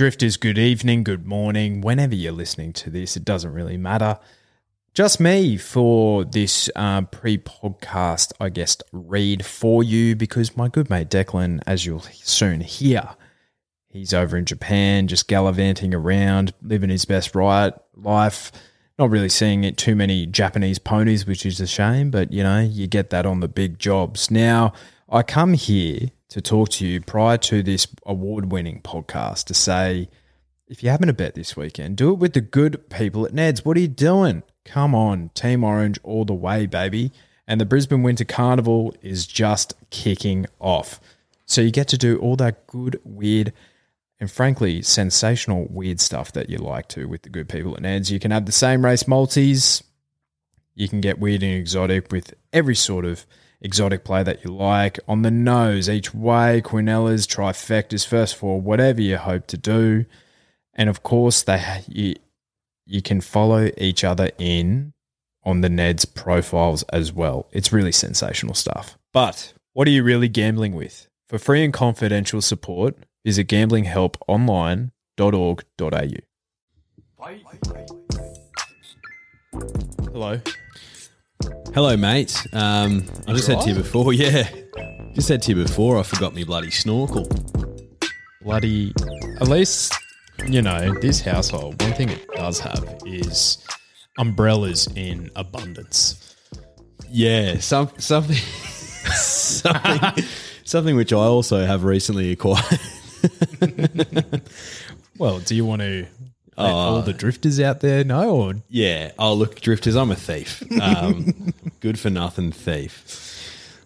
Drifters, good evening, good morning, whenever you're listening to this, it doesn't really matter. Just me for this uh, pre podcast, I guess, read for you because my good mate Declan, as you'll soon hear, he's over in Japan, just gallivanting around, living his best right life. Not really seeing it too many Japanese ponies, which is a shame, but you know, you get that on the big jobs. Now, I come here to talk to you prior to this award winning podcast to say, if you're having a bet this weekend, do it with the good people at Ned's. What are you doing? Come on, Team Orange all the way, baby. And the Brisbane Winter Carnival is just kicking off. So you get to do all that good, weird, and frankly, sensational, weird stuff that you like to with the good people at Ned's. You can have the same race multis. You can get weird and exotic with every sort of exotic play that you like. On the nose, each way, Quinellas, trifectas, first four, whatever you hope to do. And of course, they you, you can follow each other in on the Ned's profiles as well. It's really sensational stuff. But what are you really gambling with? For free and confidential support, visit gamblinghelponline.org.au. Hello. Hello, mate. Um, I just said to you before, yeah. Just said to you before, I forgot me bloody snorkel. bloody at least you know this household one thing it does have is umbrellas in abundance Yeah, some something, something, something which I also have recently acquired. well do you want to all the drifters out there know or Yeah. Oh, look, drifters, I'm a thief. Um, good for nothing thief.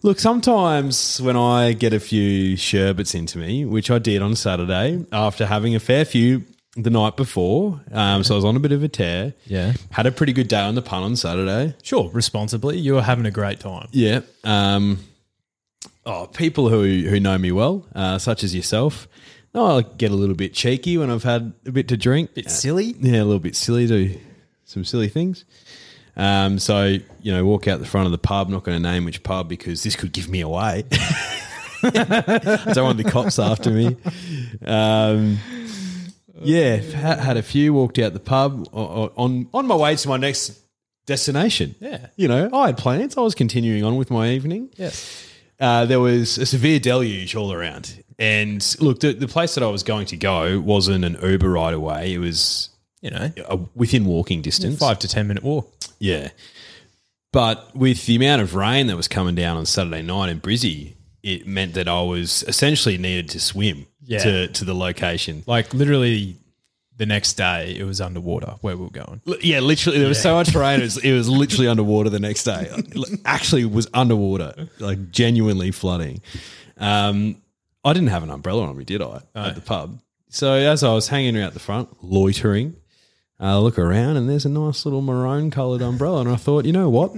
Look, sometimes when I get a few sherbets into me, which I did on Saturday after having a fair few the night before, um, so I was on a bit of a tear. Yeah. Had a pretty good day on the pun on Saturday. sure responsibly you were having a great time Yeah. Um, oh, people who who know me well, uh, such as yourself, oh, I get a little bit cheeky when I've had a bit to drink. bit silly Yeah, a little bit silly, do some silly things. Um, so you know, walk out the front of the pub. Not going to name which pub because this could give me away. I Don't want the cops after me. Um, yeah, had, a few. Walked out the pub on on my way to my next destination. Yeah. you know, I had plans. I was continuing on with my evening yes uh, there was a severe deluge all around. And look, the, the place that I was going to go wasn't an Uber ride away. It was you know uh, within walking distance. five to ten minute walk Yeah. But with the amount of rain that was coming down on Saturday night in Brizzy, it meant that I was essentially needed to swim Yeah. to, to the location. like literally the next day it was underwater where we were going L- Yeah, literally, there was so much rain. It was, it was literally underwater the next day. Actually, it was underwater, like genuinely flooding. Um, I didn't have an umbrella on me, did I, at the pub? So as I was hanging out the front, loitering, I look around and there's a nice little maroon coloured umbrella, and I thought, you know what,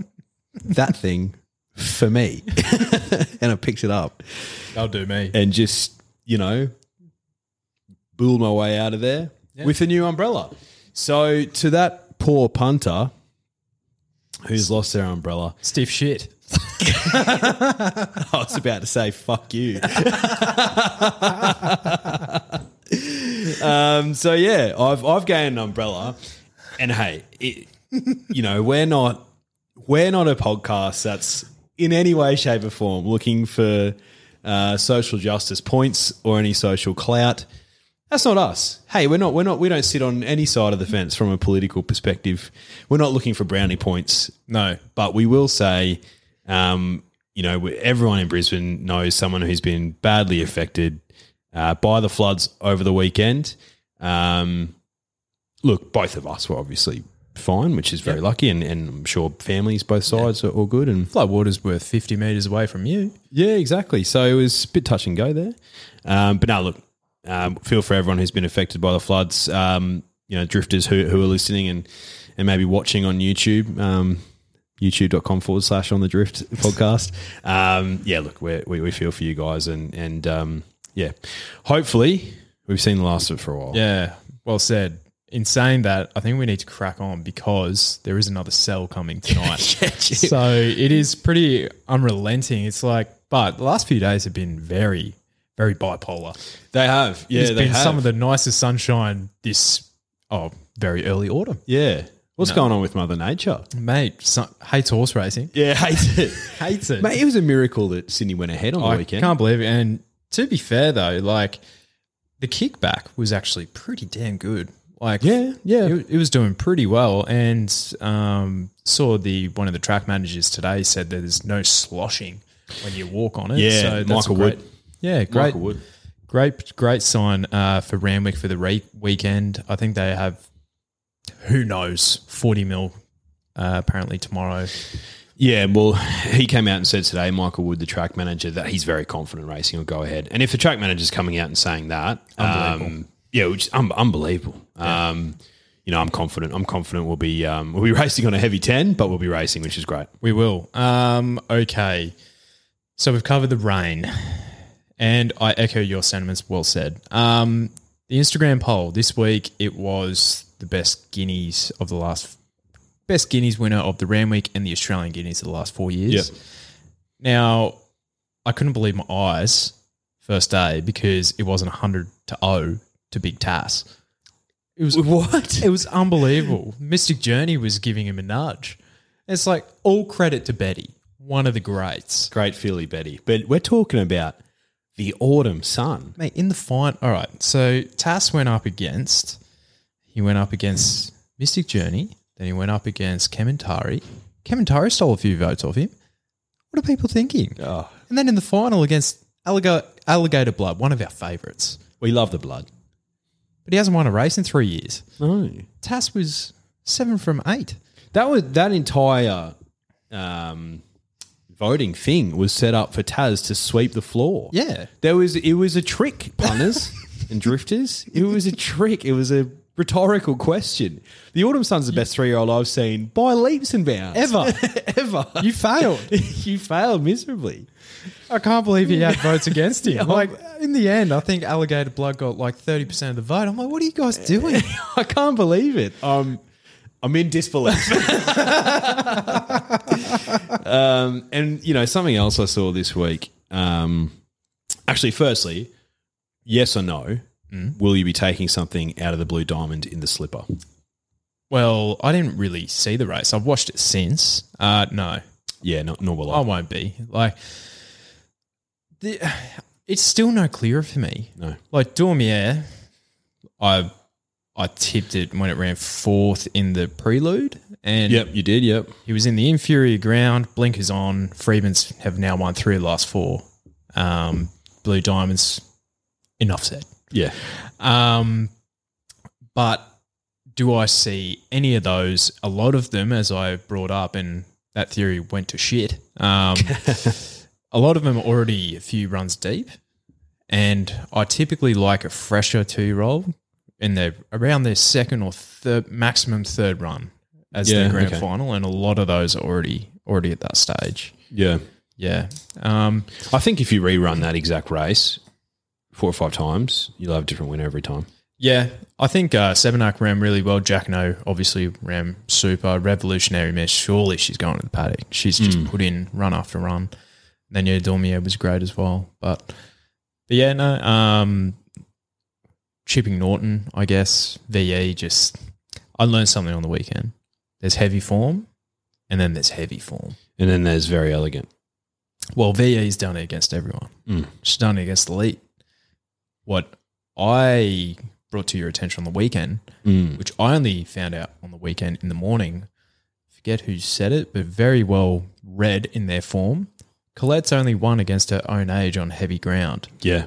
that thing for me, and I picked it up that'll do me and just you know build my way out of there with a new umbrella. So to that poor punter who's lost their umbrella, stiff shit I was about to say "fuck you." um, so yeah, I've I've gained an umbrella, and hey, it, you know we're not we're not a podcast that's in any way, shape, or form looking for uh, social justice points or any social clout. That's not us. Hey, we're not. We're not. We don't sit on any side of the fence from a political perspective. We're not looking for brownie points. no But we will say, um, you know, everyone in Brisbane knows someone who's been badly affected uh, by the floods over the weekend. Um, look, both of us were obviously fine, which is very lucky, and, and I'm sure families both sides are all good. And flood water's worth 50 metres away from you yeah, exactly. So it was a bit touch and go there. Um, but now, look, um, feel for everyone who's been affected by the floods. Um, you know, drifters who, who are listening and, and maybe watching on YouTube. Um, youtube.com forward slash on the drift podcast. Um, yeah, look, we're, we, we feel for you guys and, and, um, yeah, hopefully we've seen the last of it for a while. Yeah, well said. In saying that, I think we need to crack on because there is another cell coming tonight. so it is pretty unrelenting. It's like, but the last few days have been very, very bipolar. They have. Yeah, it's they been have. some of the nicest sunshine this oh very early autumn, yeah. What's going on with Mother Nature? mate. Some, hates horse racing. Yeah, hates it. Hates it. Mate, it was a miracle that Sydney went ahead on the I weekend. I can't believe it. And to be fair though, like the kickback was actually pretty damn good. Like Yeah, yeah. it, it was doing pretty well. And um, saw the one of the track managers today said that there's no sloshing when you walk on it. Yeah, so that's Michael Wood. Yeah, great, Michael Wood. great, great sign uh, for Randwick for the re- weekend. I think they have who knows forty mil uh, apparently tomorrow. Yeah, well, he came out and said today, Michael Wood, the track manager, that he's very confident racing will go ahead. And if the track manager's coming out and saying that, um, yeah, which is un- unbelievable. Um, you know, I'm confident. I'm confident we'll be um, we'll be racing on a heavy ten, but we'll be racing, which is great. We will. Um, okay. So we've covered the rain, and I echo your sentiments. Well said. Um, the Instagram poll this week it was the best guineas of the last best guineas winner of the Randwick and the Australian guineas of the last four years. Yep. Now, I couldn't believe my eyes first day because it wasn't hundred to zero to Big Tass. It was What? it was unbelievable. Mystic Journey was giving him a nudge. It's like all credit to Betty, one of the greats. Great filly, Betty. But we're talking about the autumn sun. Mate, in the fight, all right. So Tass went up against, he went up against Mystic Journey. Then he went up against Kementari. Kementari stole a few votes off him. What are people thinking? Oh, And then in the final against Alligator, Alligator Blood, one of our favourites. we love the blood. But he hasn't won a race in three years. No. Tass was seven from eight. That was that entire um, voting thing was set up for Taz to sweep the floor. Yeah. There was it was a trick, punters and drifters. It was a trick. It was a rhetorical question. The Autumn Sun's the best three year old I've seen by leaps and bounds. Ever. Ever. You failed. you failed miserably. I can't believe he had votes against him. Like in the end, I think Alligator Blood got like thirty percent of the vote. I'm like, what are you guys doing? I can't believe it. Um, I'm in disbelief. um, and you know something else I saw this week. Um, actually, firstly, yes or no? Will you be taking something out of the Blue Diamond in the slipper? well, I didn't really see the race. I've watched it since. Uh, no, Yeah, not nor will I I. won't be. Like, the, it's still no clearer for me. No. Like Daumier, I I tipped it when it ran fourth in the prelude, and Yep, you did. Yep. He was in the inferior ground, blinkers on. Freedman's have now won three of the last four. Um, Blue Diamonds, enough said. Yeah. Um, but do I see any of those? A lot of them, as I brought up, and that theory went to shit. Um, a lot of them are already a few runs deep, and I typically like a fresher two roll, and they're around their second or third maximum third run as Yeah, their grand okay. final, and a lot of those are already already at that stage. Yeah. Yeah. Um, I think if you rerun that exact race four or five times, you'll have a different winner every time. Yeah, I think uh, Sebenak ran really well. Jacquinot obviously ran super. Revolutionary Miss, surely she's going to the paddock. She's just put in run after run. Then yeah, Daumier was great as well. But, but yeah, no. Um, Chipping Norton, I guess. VE just. I learned something on the weekend. There's heavy form, and then there's heavy form. And then there's Verry Elleegant. Well, VE's done it against everyone. Mm. She's done it against the elite. What I brought to your attention on the weekend, Mm. which I only found out on the weekend in the morning, forget who said it, but very well read in their form. Colette's only won against her own age on heavy ground, Yeah.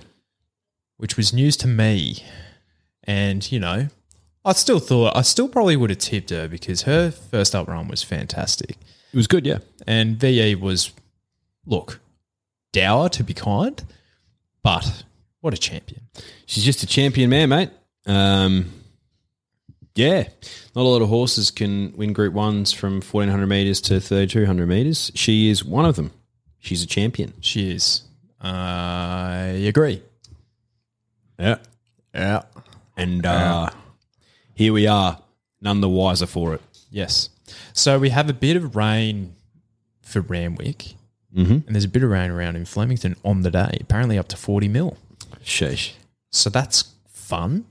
which was news to me. And, you know, I still thought, I still probably would have tipped her because her first up run was fantastic. It was good, yeah. And VE was, look, dour to be kind, but what a champion. She's just a champion man, mate. Um, yeah, not a lot of horses can win Group Ones from fourteen hundred meters to thirty two hundred meters. She is one of them. She's a champion. She is. I agree. Yeah, Yeah. And uh, here we are, none the wiser for it. Yes. So we have a bit of rain for Randwick, Mm-hmm. and there's a bit of rain around in Flemington on the day, apparently up to 40 mil. Sheesh. So that's fun.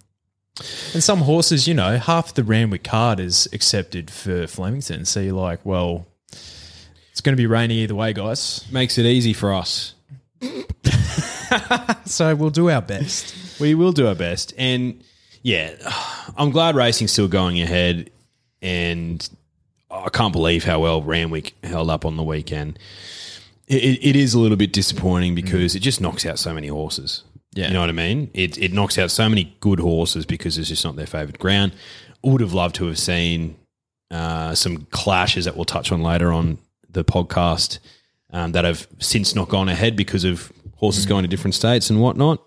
And some horses, you know, half the Randwick card is accepted for Flemington. So you're like, well, it's going to be rainy either way, guys. Makes it easy for us. So we'll do our best. We will do our best. And yeah, I'm glad racing's still going ahead. And I can't believe how well Randwick held up on the weekend. It, it, is a little bit disappointing because it just knocks out so many horses. Yeah. You know what I mean? It, it knocks out so many good horses because it's just not their favourite ground. Would have loved to have seen uh, some clashes that we'll touch on later on the podcast um, that have since not gone ahead because of horses going to different states and whatnot.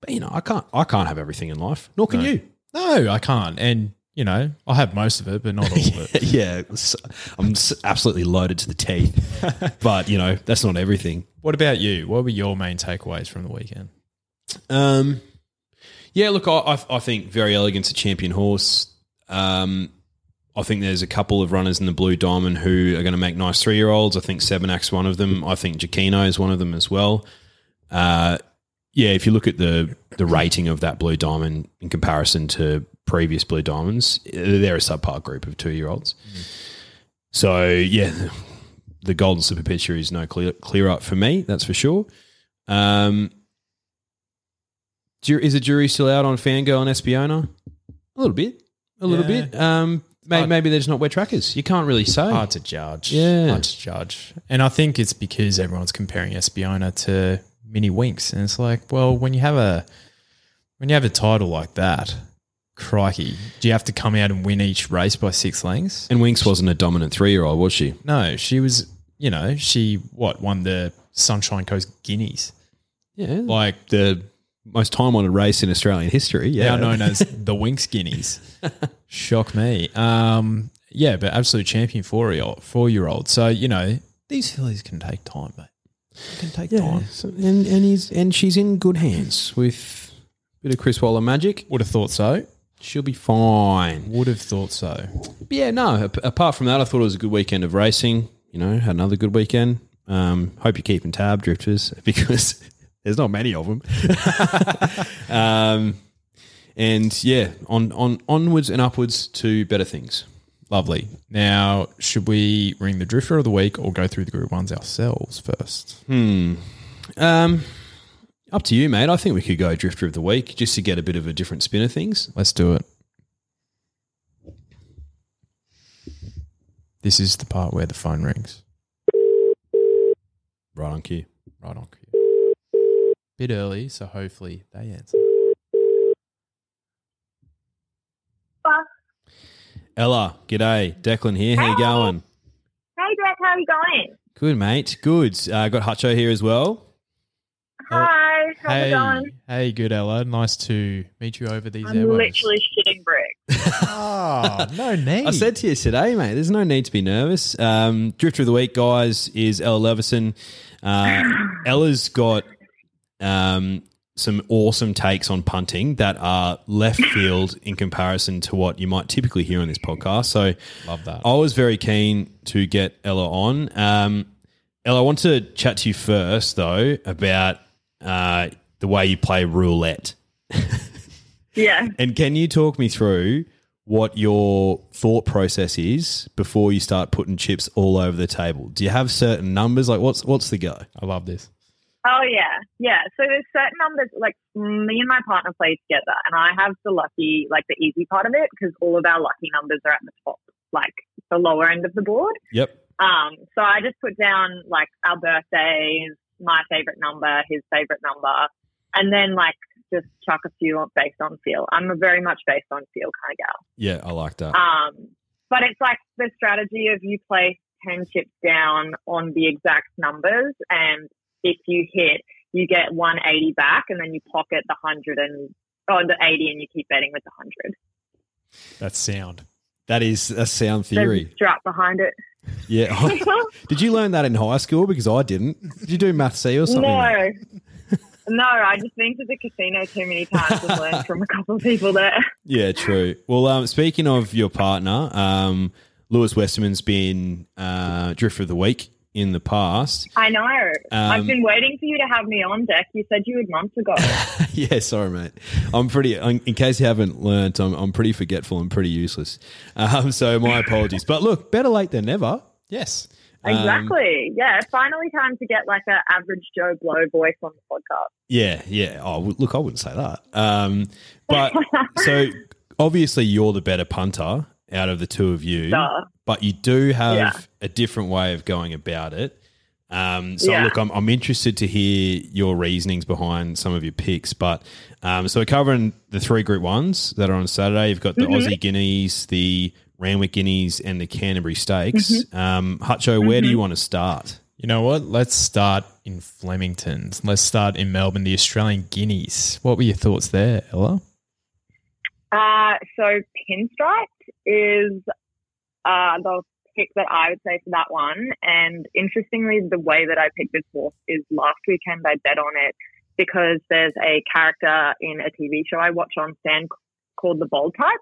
But you know, I can't I can't have everything in life. Nor can you. No, I can't. And, you know, I have most of it, but not all of it. yeah, I'm absolutely loaded to the teeth. but you know, that's not everything. What about you? What were your main takeaways from the weekend? Um, yeah, look, I, I, think Verry Elleegant's a champion horse. Um, I think there's a couple of runners in the Blue Diamond who are going to make nice three year olds. I think Sebenak's one of them. I think Jacquinot is one of them as well. Uh, yeah, if you look at the the rating of that Blue Diamond in comparison to previous Blue Diamonds, they're a subpar group of two year olds. So yeah, the Golden Slipper Picture is no clear clear up for me. That's for sure. Um, is the jury still out on Fangirl and Espiona? A little bit, a little Yeah. bit. Um, maybe, maybe they're just not wet trackers. You can't really say. Hard to judge. Yeah. Hard to judge. And I think it's because everyone's comparing Espiona to Mini Winks. And it's like, well, when you have a when you have a title like that, crikey, do you have to come out and win each race by six lengths? And Winks wasn't a dominant three year old, was she? No, she was you know, she what, won the Sunshine Coast Guineas. Yeah, Like the most time honored race in Australian history. Yeah, now known as the Winks Guineas. Shock me. Um, yeah, but absolute champion four year old, four year old. So you know these fillies can take time, mate. They can take yeah. time. So- and and he's and she's in good hands with a bit of Chris Waller magic. Would have thought so. She'll be fine. Would have thought so. But yeah, no. ap- Apart from that, I thought it was a good weekend of racing. You know, had another good weekend. Um, hope you're keeping tab, drifters, because there's not many of them. um, and yeah, on on onwards and upwards to better things. Lovely. Now, should we ring the drifter of the week or go through the group ones ourselves first? Um, up to you, mate. I think we could go drifter of the week just to get a bit of a different spin of things. Let's do it. This is the part where the phone rings. Right on cue. Right on cue. Bit early, so hopefully they answer. Ella, g'day. Declan here. How you going? Hey, Jack, how are you going? Good, mate. Good. Uh, got Hutcho here as well. Hi, how's hey, it going? hey, good Ella. Nice to meet you over these I'm airwaves. literally shitting bricks. Oh, no need. I said to you today, mate, there's no need to be nervous. Um, Drifter of the week, guys, is Ella Leveson. Uh, Ella's got um, some awesome takes on punting that are left field in comparison to what you might typically hear on this podcast. So love that. I was very keen to get Ella on. Um, Ella, I want to chat to you first, though, about uh, the way you play roulette. yeah. And can you talk me through what your thought process is before you start putting chips all over the table? Do you have certain numbers? Like, what's what's the go? I love this. Oh, yeah. Yeah. So there's certain numbers, like me and my partner play together, and I have the lucky, like the easy part of it because all of our lucky numbers are at the top, like the lower end of the board. Yep. Um, so I just put down like our birthdays, my favorite number, his favorite number, and then like just chuck a few based on feel. I'm a very much based on feel kind of gal. Yeah, I like that. Um, but it's like the strategy of you place 10 chips down on the exact numbers, and if you hit, you get 180 back, and then you pocket the 100 and oh, the 80, and you keep betting with the 100. That's sound. that is a sound theory. a strap behind it. Yeah. Did you learn that in high school? Because I didn't. Did you do math C or something? no. No, I just been to the casino too many times and learned from a couple of people there. Yeah, true. Well, um, speaking of your partner, um, Lewis Westerman's been uh, Drifter of the Week in the past. I know. I've Um, been waiting for you to have me on deck. You said you would months ago. yeah, sorry, mate. I'm pretty. In case you haven't learnt, I'm, I'm pretty forgetful and pretty useless. Um, so my apologies. But look, better late than never. Yes. Um, exactly. yeah. Finally, time to get like an average Joe Blow voice on the podcast. Yeah, yeah. Oh, look, I wouldn't say that. Um, but so obviously, you're the better punter out of the two of you, Duh. but you do have Yeah. a different way of going about it. Um, so Yeah. look, I'm, I'm interested to hear your reasonings behind some of your picks. But um, so we're covering the three Group Ones that are on Saturday. You've got the Mm-hmm. Aussie Guineas, the Randwick Guineas, and the Canterbury Stakes. Mm-hmm. Um, Hutcho, where do you want to start? You know what? Let's start in Flemington. Let's start in Melbourne, the Australian Guineas. What were your thoughts there, Ella? Uh, so Pinstripe is uh, the pick that I would say for that one. And interestingly, the way that I picked this horse is last weekend I bet on it because there's a character in a TV show I watch on Stan called the Bold Type.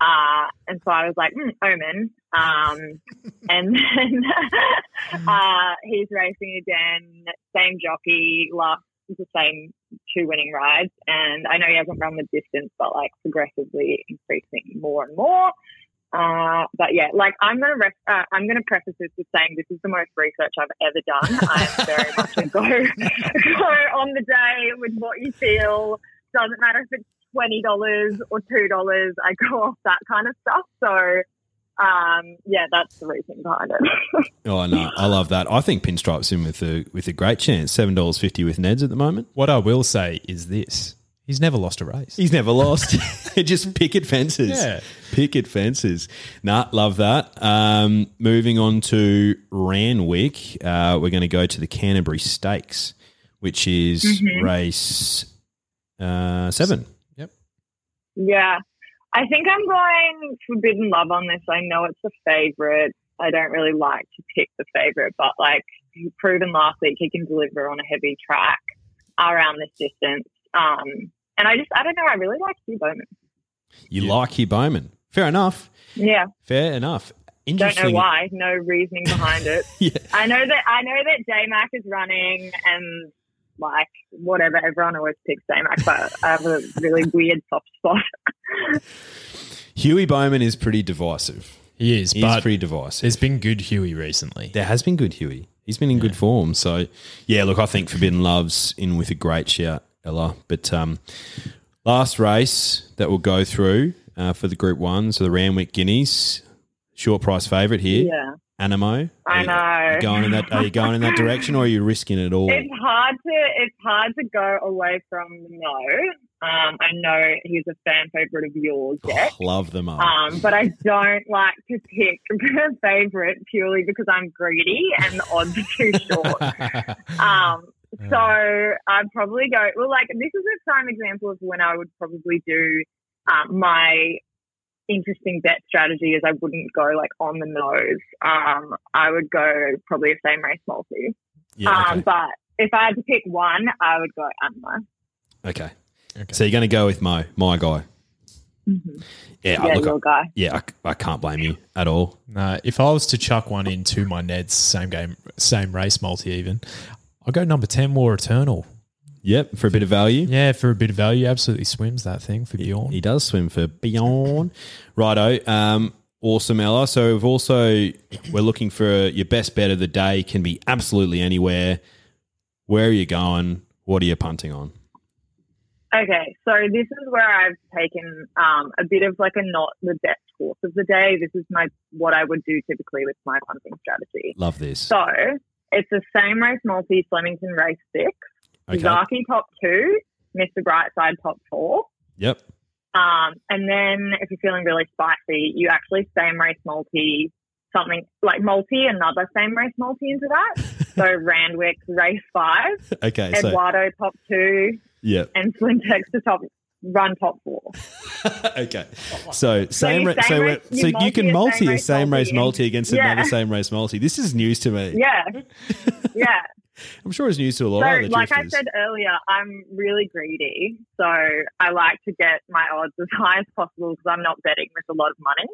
Uh, and so I was like, mm, Omen. Um, and then uh, he's racing again, same jockey, last the same two winning rides. And I know he hasn't run the distance, but like progressively increasing more and more. Uh, but yeah, like I'm gonna ref- uh, I'm gonna preface this with saying this is the most research I've ever done. I am very much a go go on the day with what you feel. Doesn't matter if it's twenty dollars or two dollars. I go off that kind of stuff. So um, yeah, that's the reason behind it. Oh no, I love that. I think Pinstripe's in with a with a great chance. Seven dollars fifty with Neds at the moment. What I will say is this he's never lost a race. He's never lost. Just picket fences. Yeah. Picket fences. Nah, love that. Um, moving on to Randwick, uh, we're going to go to the Canterbury Stakes, which is Mm-hmm. race uh, seven. Yep. Yeah. I think I'm going Forbidden Love on this. I know it's a favorite. I don't really like to pick the favorite, but like he proven last week he can deliver on a heavy track around this distance. Um, and I just, I don't know, I really like Hugh Bowman. You Yeah. like Hugh Bowman. Fair enough. Yeah. Fair enough. Don't know why. No reasoning behind it. Yeah. I know that, I know that J Mac is running and like whatever, everyone always picks J Mac, but I have a really weird soft spot. Huey Bowman is pretty divisive. He is, He's but pretty divisive. there's been good Huey recently. There has been good Huey. He's been in good form. So, yeah, look, I think Forbidden Love's in with a great shout, Ella. But um, last race that we'll go through uh, for the Group 1, so the Randwick Guineas, short price favourite here, yeah. Anamoe. I know. Are you, going in that, are you going in that direction or are you risking it all? It's hard to it's hard to go away from no. Um, I know he's a fan favorite of yours, Jack. Oh, love them up. Um, but I don't like to pick a favorite purely because I'm greedy and the odds are too short. Um, so I'd probably go. Well, like this is a prime example of when I would probably do um, my interesting bet strategy. Is I wouldn't go like on the nose. Um, I would go probably a same race multi. yeah, Um, but if I had to pick one, I would go Anamoe. okay. Okay. So you're going to go with Mo, my guy. Mm-hmm. Yeah, Yeah, look, your guy. yeah, I, I can't blame you at all. No, if I was to chuck one into my Neds, same game, same race multi, even, I'll go number 10 War Eternal. Yep, for a bit of value. Yeah, for a bit of value, absolutely swims that thing for Bjorn. He does swim for Bjorn. Righto. Um, awesome, Ella. So we've also we're looking for your best bet of the day. Can be absolutely anywhere. Where are you going? What are you punting on? Okay, so this is where I've taken um, a bit of like a not the best course of the day. This is my what I would do typically with my punting strategy. Love this. So it's the same race multi Flemington race six, Okay. Zaki top two, Mr. Brightside top four. Yep. Um, and then if you're feeling really spicy, you actually same race multi something like multi, another same race multi into that. so Randwick race five, Okay. So Eduardo top two, yep. and Splintex to top run top four. okay. So same. you ra- same so race- we're- you so you can multi a same race multi multi against Yeah. another same race multi. This is news to me. Yeah, yeah. I'm sure it's news to a lot So, of other like I said earlier, I'm really greedy. So I like to get my odds as high as possible because I'm not betting with a lot of money.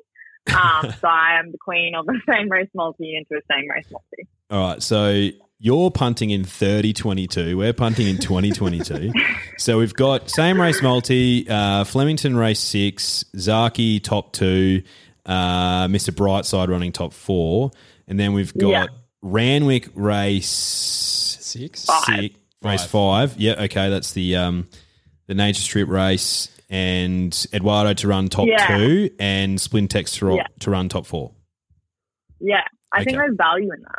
Um, so I am the queen of a same race multi into a same race multi. All right, so you're punting in 3022. We're punting in 2022. so we've got same race multi, uh, Flemington race six, Zaki top two, uh, Mr. Brightside running top four, and then we've got Yeah. Randwick race Six. Six, race five. Yeah, okay, that's the um, the Nature Strip race, and Eduardo to run top Yeah. two, and Splintex to, ro- Yeah. to run top four. Yeah, I think Okay. there's value in that.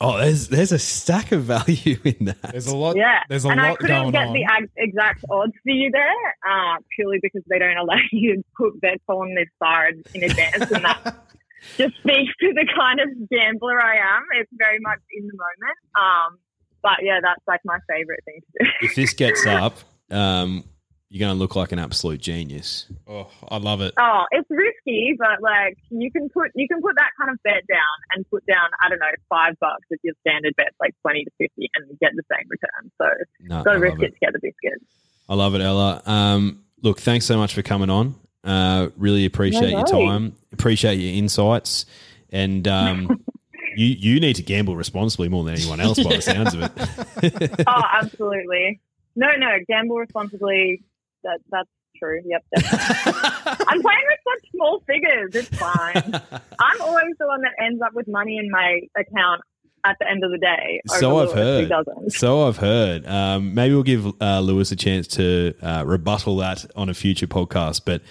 Oh, there's there's a stack of value in that. There's a lot. Yeah, There's a lot going on. and I lot couldn't going get on. the ag- exact odds for you there, uh, purely because they don't allow you to put bets on this far in in advance, and that just speaks to the kind of gambler I am. It's very much in the moment. Um, but yeah, that's like my favorite thing to do. if this gets up, um, you're going to look like an absolute genius. oh, I love it. Oh, it's risky, but like you can put you can put that kind of bet down and put down I don't know five bucks if your standard bet's like twenty to fifty and get the same return. So No, go I risk it it. to get the biscuits. I love it, Ella. Um, look, thanks so much for coming on. Uh, really appreciate your worries. time. Appreciate your insights, and um, you you need to gamble responsibly more than anyone else by the sounds of it. oh, absolutely. No, no, gamble responsibly. That that's true. Yep. Definitely. I'm playing with such small figures. It's fine. I'm always the one that ends up with money in my account at the end of the day. So I've Lewis, heard. So I've heard. Um, maybe we'll give uh, Lewis a chance to uh, rebuttal that on a future podcast. But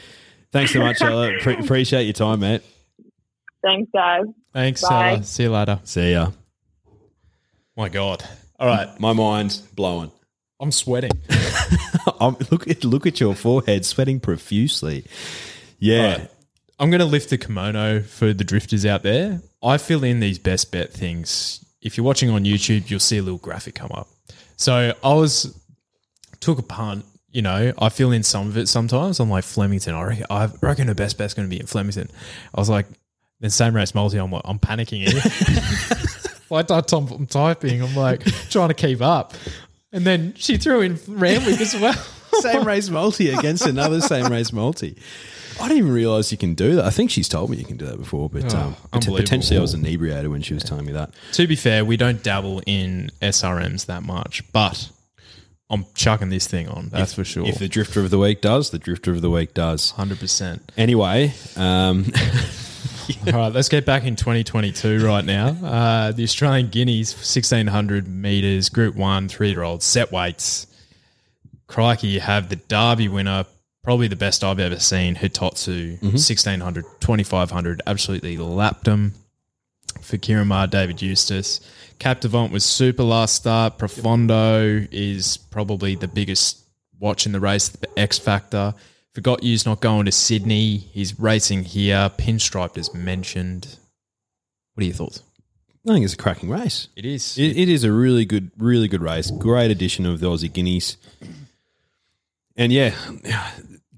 thanks so much, Ella. Pre- appreciate your time, mate. Thanks, guys. Thanks. Bye. Uh, see you later. See ya. My God. All right. My mind's blowing. I'm sweating. I'm, look at look at your forehead, sweating profusely. Yeah, All right. I'm going to lift the kimono for the drifters out there. I fill in these best bet things. If you're watching on YouTube, you'll see a little graphic come up. So I was took a punt. You know, I fill in some of it sometimes. I'm like Flemington. I reckon, I reckon the best bet's going to be in Flemington. I was like, then same race multi. I'm like, I'm panicking here. like that, I'm, I'm typing. I'm like trying to keep up. And then she threw in Randwick as well. same race multi against another same race multi. I didn't even realize you can do that. I think she's told me you can do that before, but Oh, um, potentially I was inebriated when she was telling me that. To be fair, we don't dabble in SRMs that much, but I'm chucking this thing on. That's for sure. If the drifter of the week does, the drifter of the week does. Hundred percent. Anyway, um, All right, let's get back in 2022 right now. Uh, the Australian Guineas, 1600 meters, Group One, three-year-old set weights. Crikey, you have the Derby winner, probably the best I've ever seen, Hitotsu, 1600, 2500, absolutely lapped him. For Ciaron Maher, David Eustace. Captivant was super last start. Profondo is probably the biggest watch in the race, the X Factor. Forgot you's not going to Sydney. He's racing here. Pinstriped as mentioned. What are your thoughts? I think it's a cracking race. It is. It, it is a really good, really good race. Great addition of the Aussie Guineas. And yeah,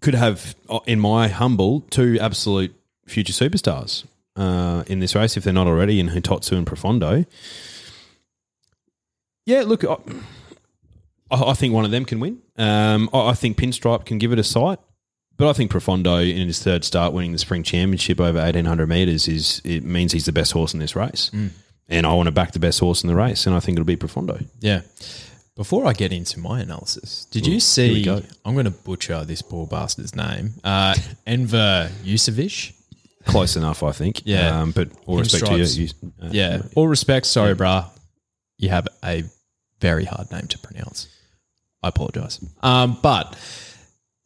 could have, in my humble, two absolute future superstars uh, in this race if they're not already in Hitotsu and Profondo. Yeah, look, I, I think one of them can win. Um, I, I think Pinstripe can give it a sight. But I think Profondo in his third start winning the spring championship over 1800 metres is it means he's the best horse in this race. And I want to back the best horse in the race, and I think it'll be Profondo. Yeah. Before I get into my analysis, did you see? go. I'm going to butcher this poor bastard's name. Uh, Enver Yusevic. Close enough, I think. Yeah. Um, but all respect to you. You uh, Yeah. All respect. Sorry, brah. You have a very hard name to pronounce. I apologize. Um, but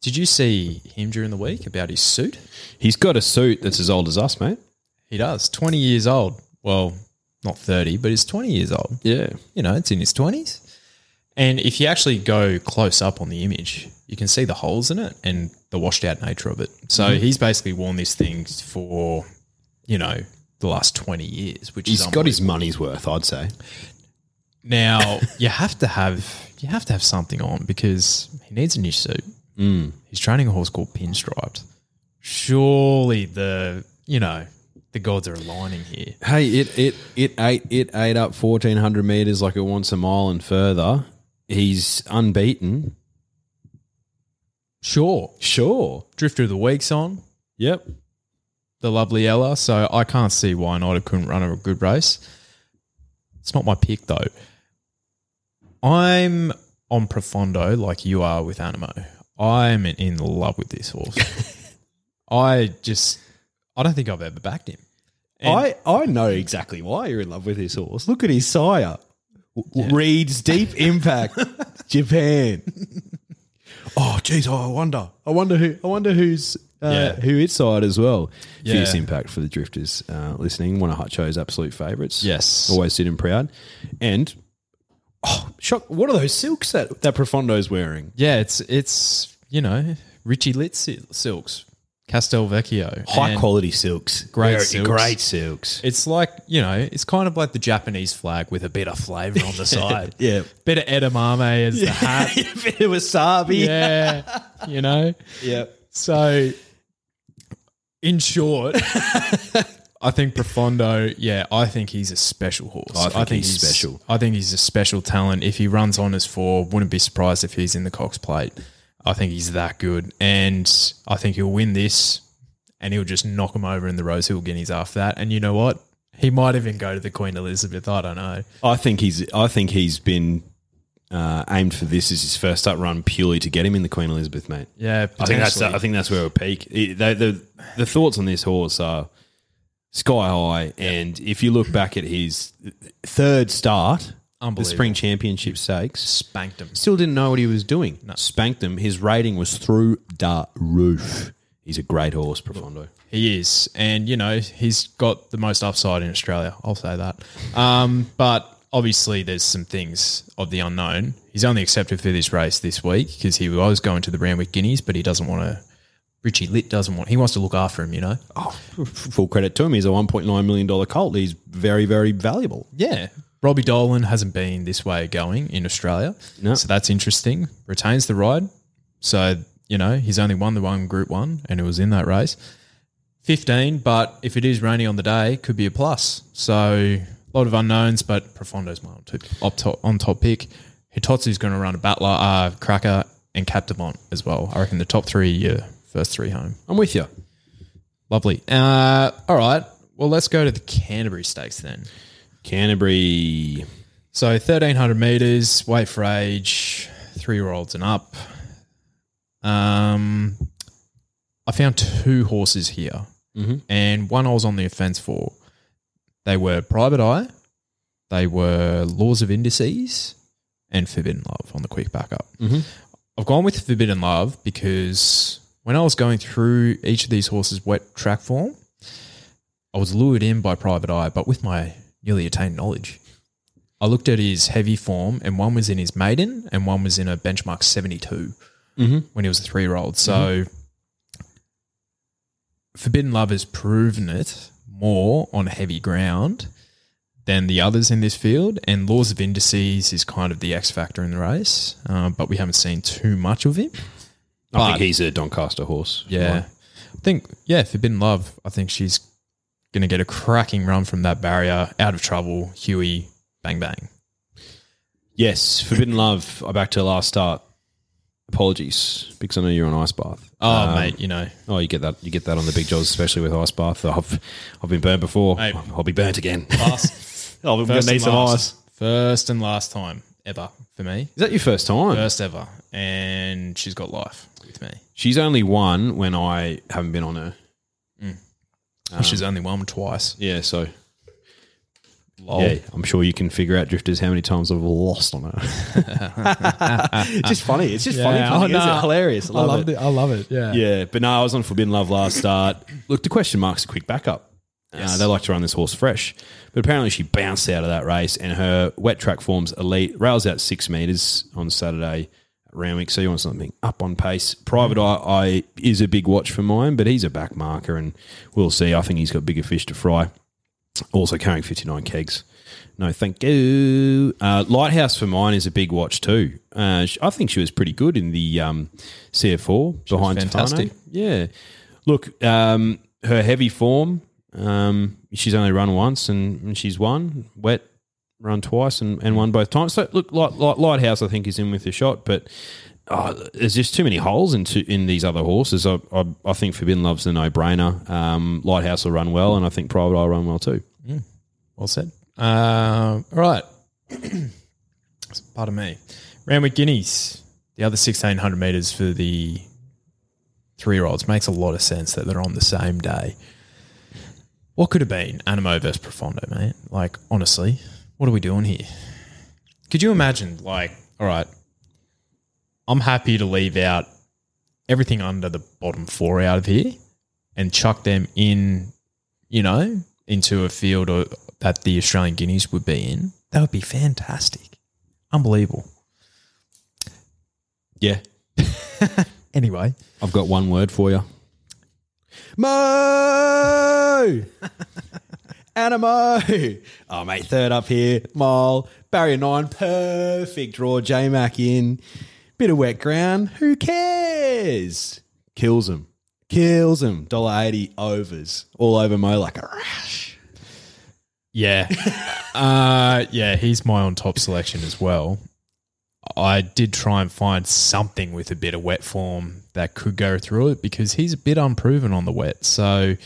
did you see him during the week about his suit? He's got a suit that's as old as us, mate. He does. 20 years old. Well, not 30, but he's 20 years old. Yeah. You know, it's in his 20s. And if you actually go close up on the image, you can see the holes in it and the washed out nature of it. So Mm-hmm. he's basically worn this thing for, you know, the last 20 years, which He's is got his money's worth, I'd say. Now, you have to have you have to have something on because he needs a new suit. Mm. He's training a horse called Pinstriped. Surely the, you know, the gods are aligning here. Hey, it it it ate it ate up fourteen hundred meters like it wants a mile and further. He's unbeaten. Sure. Sure. Drifter of the Week's on. Yep. the lovely Ella, so I can't see why not. It couldn't run a good race. It's not my pick though. I'm on Profondo like you are with Anamoe. I'm in love with this horse. I just, I don't think I've ever backed him. And- I, I know exactly why you're in love with this horse. Look at his sire. W Reads deep impact, Japan. Oh, geez, oh, I wonder. I wonder who. I wonder who's uh, Yeah. who its side as well. Yeah. Fierce impact for the drifters uh, listening. One of Hutcho's absolute favourites. Yes. always sit and proud. And oh, shock! What are those silks that that Profondo's wearing? Yeah, it's it's you know Richie Litt sil- silks, Castelvecchio, High And quality silks, Great Very- silks. great silks. It's like you know, it's kind of like the Japanese flag with a bit of flavour on the side. Yeah. bit of edamame as the hat. bit of wasabi. Yeah, you know. yeah. So, in short, I think Profondo. Yeah, I think he's a special horse. I think he's special. I think he's a special talent. If he runs on as four, wouldn't be surprised if he's in the Cox Plate. I think he's that good, and I think he'll win this, and he'll just knock him over in the Rosehill Guineas after that. And you know what? He might even go to the Queen Elizabeth. I don't know. I think he's. I think he's been uh, aimed for this as his first up run purely to get him in the Queen Elizabeth, mate. Yeah, I think that's. I think that's where we'll peak. It- the, the the thoughts on this horse are sky high, and if you look back at his third start, the Unbelievable. Spring Championship Stakes, spanked him. still didn't know what he was doing. Spanked him. His rating was through the roof. He's a great horse, Profondo. He is, and you know he's got the most upside in Australia. I'll say that. Um, but obviously, there's some things of the unknown. He's only accepted for this race this week because he was going to the Randwick Guineas, but he doesn't want to. Richie Litt doesn't want. He wants to look after him. You know. Full credit to him. He's a one point nine million dollar colt. He's very very valuable. Yeah. Robbie Dolan hasn't been this way going in Australia. No. So that's interesting. Retains the ride. So, you know, he's only won the one group one and it was in that race. 15, but if it is raining on the day, could be a plus. So a lot of unknowns, but Profondo's my on top, on top pick. Hitotsu's going to run a battler, uh, cracker, and Captivant as well. I reckon the top three, your first three home. I'm with you. Lovely. Uh, all right. Well, let's go to the Canterbury Stakes then. Canterbury. So 1300 meters, weight for age, three year olds and up. Um, I found two horses here, Mhm. and one I was on the offense for. They were Private Eye, they were Laws of Indices, and Forbidden Love on the quick backup. Mhm. I've gone with Forbidden Love because when I was going through each of these horses' wet track form, I was lured in by Private Eye, but with my newly attained knowledge. I looked at his heavy form, and one was in his maiden, and one was in a benchmark 72 when he was a three year old. So, Forbidden Love has proven it more on heavy ground than the others in this field, and Laws of Indices is kind of the X factor in the race, um, but we haven't seen too much of him. I But- think he's a Doncaster horse. Yeah. I think, yeah, Forbidden Love, I think she's going to get a cracking run from that barrier, out of trouble, Huey, bang, bang. Yes, Forbidden Love. I back to the last start. Apologies, because I know you're on ice bath. Oh, Um, mate, you know. Oh, you get that. You get that on the big jaws, especially with ice bath. I've I've been burnt before. Mate. I'll be burnt again. Last, I'm gonna need some ice. first and last time ever for me. Is that your first time? First ever. And she's got life with me. She's only won when I haven't been on her. she's only won twice. Yeah, so Lol. yeah, I'm sure you can figure out drifters how many times I've lost on her. it's just funny. It's just funny. Yeah, funny oh, isn't it? no. Hilarious. I love, it. I love it. Yeah. Yeah, but no, I was on Forbidden Love last start. Look, the question mark's a quick backup. Uh, they like to run this horse fresh. But apparently she bounced out of that race and her wet track form's elite. Rails out six metres on Saturday at Randwick. So you want something up on pace. Private Eye, I is a big watch for mine, but he's a back marker and we'll see. I think he's got bigger fish to fry. Also carrying 59 kegs. No, thank you. Uh, Lighthouse for mine is a big watch too. Uh, I think she was pretty good in the um, CF Orr behind fantastic. Tefano. Yeah. Look, um, her heavy form, um, she's only run once and, and she's won. Wet, run twice and, and won both times. So, look, Light, Light, Lighthouse, I think, is in with a shot, but oh, there's just too many holes in, in these other horses. I, I, I think Forbidden Love's a no brainer. Um, Lighthouse will run well, and I think Private Eye will run well too. Well said. Uh, all right. Pardon me. Randwick Guineas, the other 1600 metres for the three year olds. Makes a lot of sense that they're on the same day. What could have been Anamoe versus Profondo, mate? Like, honestly, what are we doing here? Could you imagine, like, all right, I'm happy to leave out everything under the bottom four out of here and chuck them in, you know, into a field or, that the Australian Guineas would be in. That would be fantastic. Unbelievable. Yeah. Anyway, I've got one word for you. Mo! Anamoe! Oh, mate, third up here. Mole. Barrier nine. Perfect draw. J Mac in. Bit of wet ground. Who cares? Kills him. Kills him. $1.80 overs. All over Mo like a rash. yeah. uh, yeah, he's my on top selection as well. I did try and find something with a bit of wet form that could go through it because he's a bit unproven on the wet. So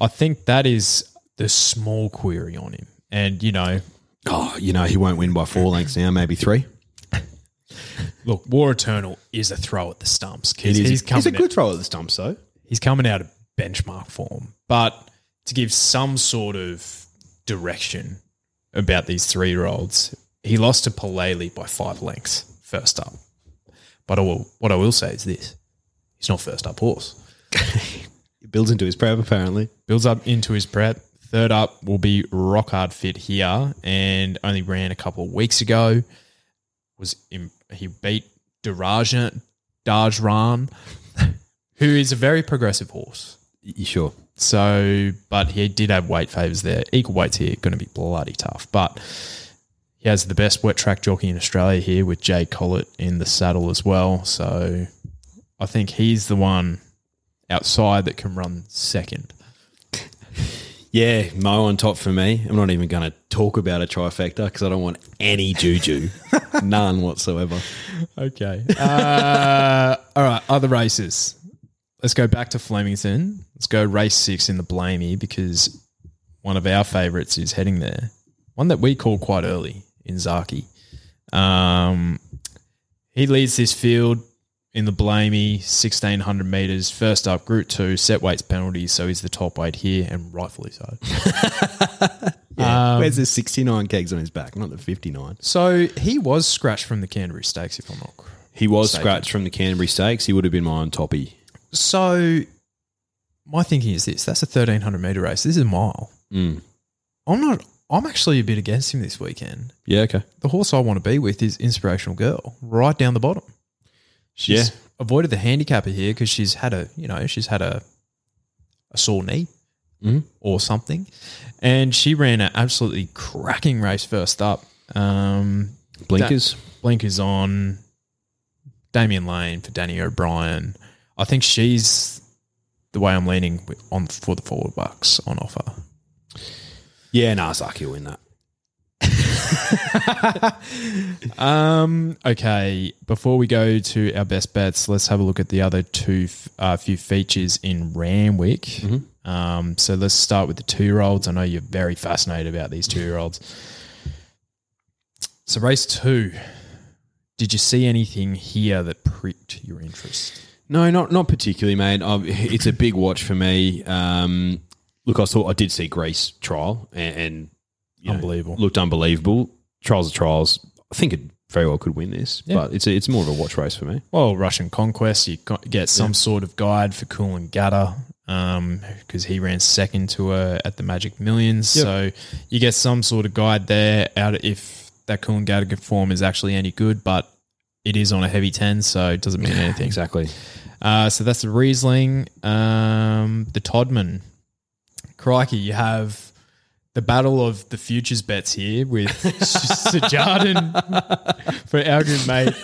I think that is the small query on him. And, you know, Oh, you know, he won't win by four lengths now, maybe three. look, War Eternal is a throw at the stumps He's, he's he's a good throw at the stumps, though. he's coming out of benchmark form. But to give some sort of direction about these three year olds, he lost to Palele by five lengths first up. But I will, what I will say is this he's not first up horse. He builds into his prep, apparently. Builds up into his prep. Third up will be rock hard fit here and only ran a couple of weeks ago. Was in, he beat Darajan Dajran, who is a very progressive horse. You sure? So, but he did have weight favors there. Equal weights here going to be bloody tough. But he has the best wet track jockey in Australia here with Jay Collett in the saddle as well. So, I think he's the one outside that can run second. Yeah, Mo on top for me. I'm not even going to talk about a trifecta because I don't want any juju, none whatsoever. Okay. Uh, all right. Other races. Let's go back to Flemington. Let's go race six in the Blamey because one of our favourites is heading there. One that we call quite early in Zaaki. Um, he leads this field in the Blamey, 1600 metres. First up, Group 2, set weights penalties. So he's the top weight here, and rightfully so. Yeah. Where's the 69 kegs on his back, not the 59? so he was scratched from the Canterbury Stakes, if I'm not He was Mistaken. scratched from the Canterbury Stakes. He would have been my on toppy. So, my thinking is this: that's a thirteen hundred meter race. This is a mile. Mm. I'm not. I'm actually a bit against him this weekend. Yeah, okay. The horse I want to be with is Inspirational Girl, right down the bottom. She's Yeah. avoided the handicapper here because she's had a, you know, she's had a a sore knee Mhm. or something, and she ran an absolutely cracking race first up. Um, Blinkers. blinkers on. Damian Lane for Danny O'Brien. I think she's the way I'm leaning on for the forward bucks on offer. Yeah, nah, Zaaki will win that. Um. Okay. Before we go to our best bets, let's have a look at the other two uh, few features in Randwick. Um. So let's start with the two year olds. I know you're very fascinated about these two year olds. So race two. Did you see anything here that pricked your interest? No, not not particularly, mate. i it's a big watch for me. Um, look, I saw I did see Grace trial and, and you know, Unbelievable. looked unbelievable. Trials of trials. I think it very well could win this, Yeah. but it's a, it's more of a watch race for me. Well, Russian Conquest, you got, get some sort of guide for Coolangatta because he ran second to her at the Magic Millions. Yep. So you get some sort of guide there out of if that Coolangatta form is actually any good, but it is on a heavy 10, so it doesn't mean anything. Exactly. Uh, so that's the Riesling. Um, the Todman. Crikey, you have the battle of the futures bets here with Sejardan for our good mate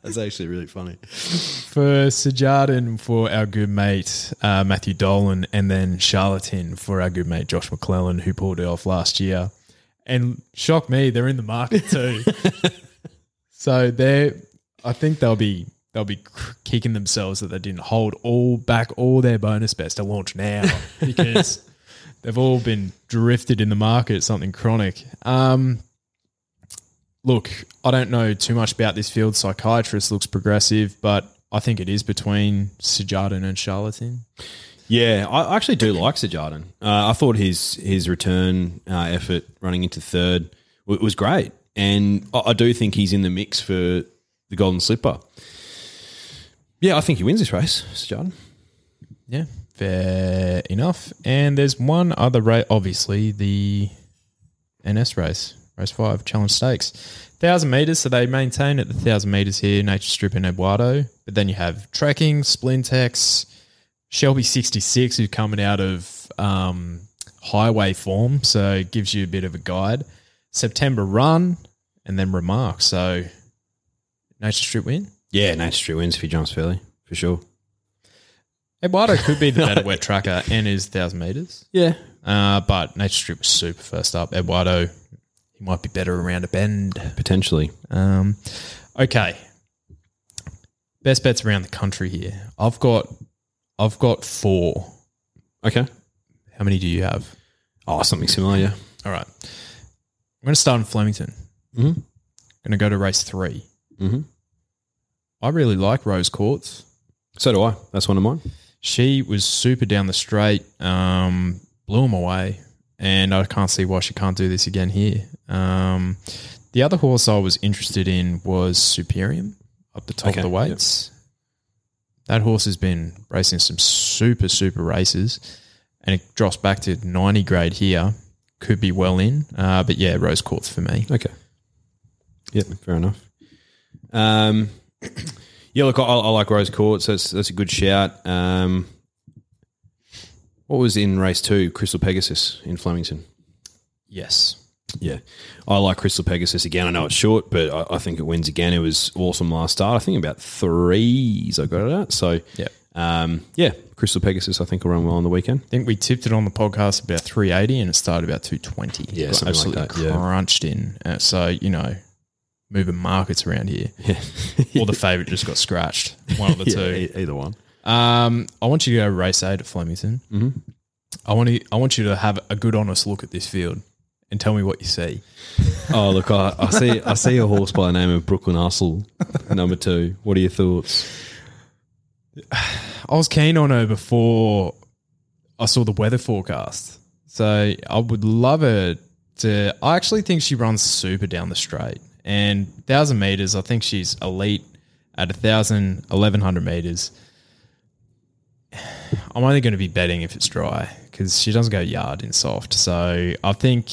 That's actually really funny. for Sejardan for our good mate uh, Matthew Dolan, and then Charlatan for our good mate Josh McClellan, who pulled it off last year. And shock me, they're in the market too. so they're, I think they'll be they'll be kicking themselves that they didn't hold all back all their bonus bets to launch now because They've all been drifted in the market, something chronic. Um, look, I don't know too much about this field. Psychiatrist looks progressive, but I think it is between Sejardan and Charlatan. Yeah, I actually do like Sejardan. Uh, I thought his his return uh, effort running into third w- was great, and I, I do think he's in the mix for the Golden Slipper. Yeah, I think he wins this race, Jarden. Yeah, fair enough. And there's one other race, obviously the NS race, race five, Challenge Stakes. Thousand meters, so they maintain at the thousand meters here, Nature Strip and Eduardo. But then you have trekking, Splintex, Shelby 66, who's coming out of um, highway form, so it gives you a bit of a guide. September run, and then remark. So Nature Strip win. Yeah, Nature Strip wins if he jumps fairly for sure. Eduardo could be the better wet tracker and is thousand meters. Yeah, Uh, but Nature Strip was super first up. Eduardo, he might be better around a bend. potentially. Um, okay, best bets around the country here. I've got, I've got four. Okay. How many do you have? Oh, something similar. Yeah. All right, I'm going to start in Flemington. Mhm. Going to go to race three. Mhm. I really like Rose Courts. So do I. That's one of mine. She was super down the straight, um, blew him away, and I can't see why she can't do this again here. Um, the other horse I was interested in was Superium up the top Okay, of the weights. That horse has been racing some super, super races, and it drops back to 90 grade here. Could be well in, uh, but yeah, Rose Courts for me. Okay. Yep, fair enough. Um, yeah, look, I, I like Rose Courts. That's that's a good shout. Um, what was in race two? Crystal Pegasus in Flemington. Yes. Yeah, I like Crystal Pegasus again. I know it's short, but I, I think it wins again. It was awesome last start. I think about threes I got it at. So Yeah. um, yeah, Crystal Pegasus I think will run well on the weekend. I think we tipped it on the podcast about 380 and it started about 220. Yeah, Got something like absolutely that, yeah. crunched in. Uh, so, you know, moving markets around here. Yeah, Or the favourite just got scratched. One of the yeah, two. e- either one. Um, I want you to go race eight at Flemington. Mhm. I want to. I want you to have a good, honest look at this field and tell me what you see. Oh look, I, I see I see a horse by the name of Brooklyn Hustle, number two. What are your thoughts? I was keen on her before I saw the weather forecast. So I would love her to. I actually think she runs super down the straight. And 1,000 meters, I think she's elite at 1,000, 1,100 meters. I'm only going to be betting if it's dry because she doesn't go yard in soft. So I think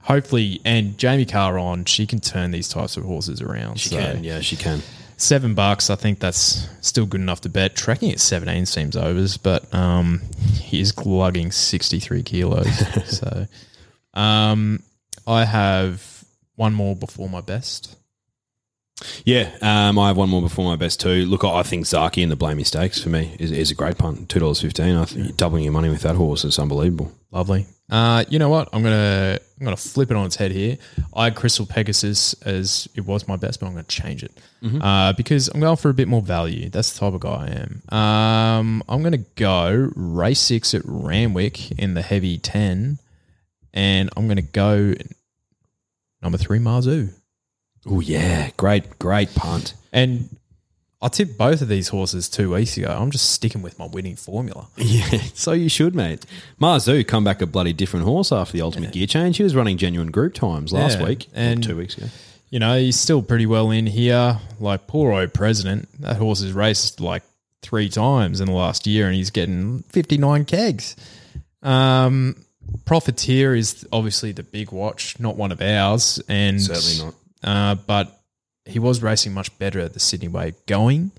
hopefully, and Jamie Kah on, she can turn these types of horses around. She so can, yeah, she can. seven bucks. I think that's still good enough to bet. Trekking at seventeen seems overs, but um, he is glugging sixty three kilos. so, um, I have one more before my best. Yeah, um, I have one more before my best too. Look, I think Zaaki and the Blamey Stakes for me is, is a great punt. Two dollars fifteen. I think doubling your money with that horse is unbelievable. Lovely. Uh, you know what? I'm gonna I'm gonna flip it on its head here. I had Crystal Pegasus as it was my best, but I'm gonna change it uh, because I'm going for a bit more value. That's the type of guy I am. Um, I'm gonna go race six at Randwick in the heavy ten, and I'm gonna go number three Marzu. Oh yeah, great, great punt. And I tipped both of these horses two weeks ago. I'm just sticking with my winning formula. Yeah, so you should, mate. Marzu come back a bloody different horse after the ultimate gear change. He was running genuine group times last Yeah, week, and- two weeks ago. you know, he's still pretty well in here. Like poor old president, that horse has raced like three times in the last year, and he's getting fifty nine kegs. Um, Profiteer is obviously the big watch, not one of ours, and Certainly not. Uh, but he was racing much better at the Sydney Way going,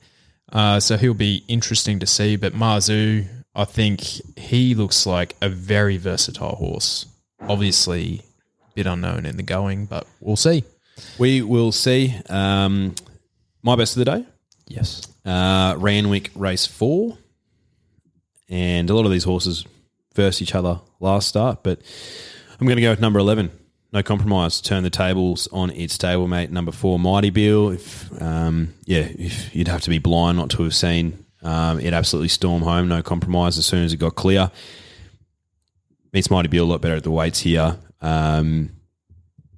uh, so he'll be interesting to see. But Marzu, I think he looks like a very versatile horse. Obviously, a bit unknown in the going, but we'll see. We will see. Um, my best of the day. Yes. Uh, Randwick race four, and a lot of these horses versed each other last start, but I'm going to go with number eleven. No compromise. Turn the tables on its stablemate number four, Mighty Bill. If um, yeah, if you'd have to be blind not to have seen um, it absolutely storm home. No compromise as soon as it got clear. meets Mighty Bill a lot better at the weights here. Um,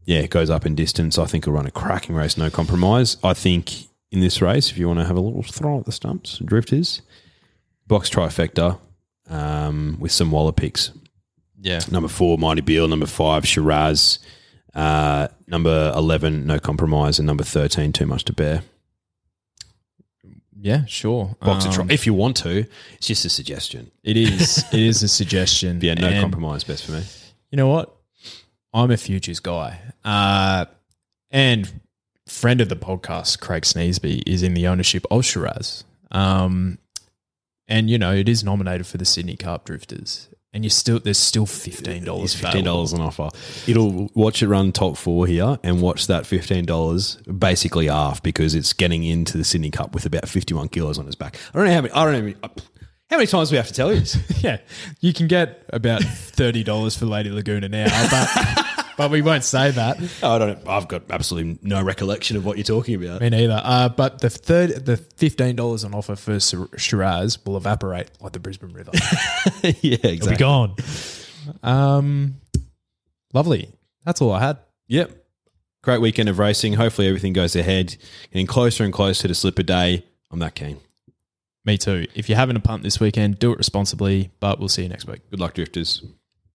yeah, it goes up in distance. I think he'll run a cracking race, no compromise. I think in this race, if you want to have a little throw at the stumps, drifters, box trifecta um, with some Waller picks. Yeah. Number four, Mighty Beal. Number five, Shiraz. Uh, number 11, No Compromise. And number 13, Too Much to Bear. Yeah, sure. Box of Um, tri- if you want to, it's just a suggestion. it is. It is a suggestion. But yeah, No And Compromise, best for me. You know what? I'm a futures guy. Uh, and friend of the podcast, Craig Sneesby, is in the ownership of Shiraz. Um, and you know, it is nominated for the Sydney Cup Drifters. And you still there's still fifteen dollars. Fifteen dollars an offer. It'll watch it run top four here and watch that fifteen dollars basically half because it's getting into the Sydney Cup with about fifty one kilos on its back. I don't know how many. I don't know how many, how many times we have to tell you this. Yeah, you can get about thirty dollars for Lady Laguna now, but but we won't say that. I don't. I've got absolutely no recollection of what you're talking about. Me neither. Uh, but the third, the fifteen dollars on offer for Shiraz will evaporate like the Brisbane River. yeah, exactly. It'll be gone. Um, lovely. That's all I had. Yep. Great weekend of racing. Hopefully everything goes ahead. Getting closer and closer to slip a day. I'm that keen. Me too. If you're having a punt this weekend, do it responsibly. But we'll see you next week. Good luck, drifters.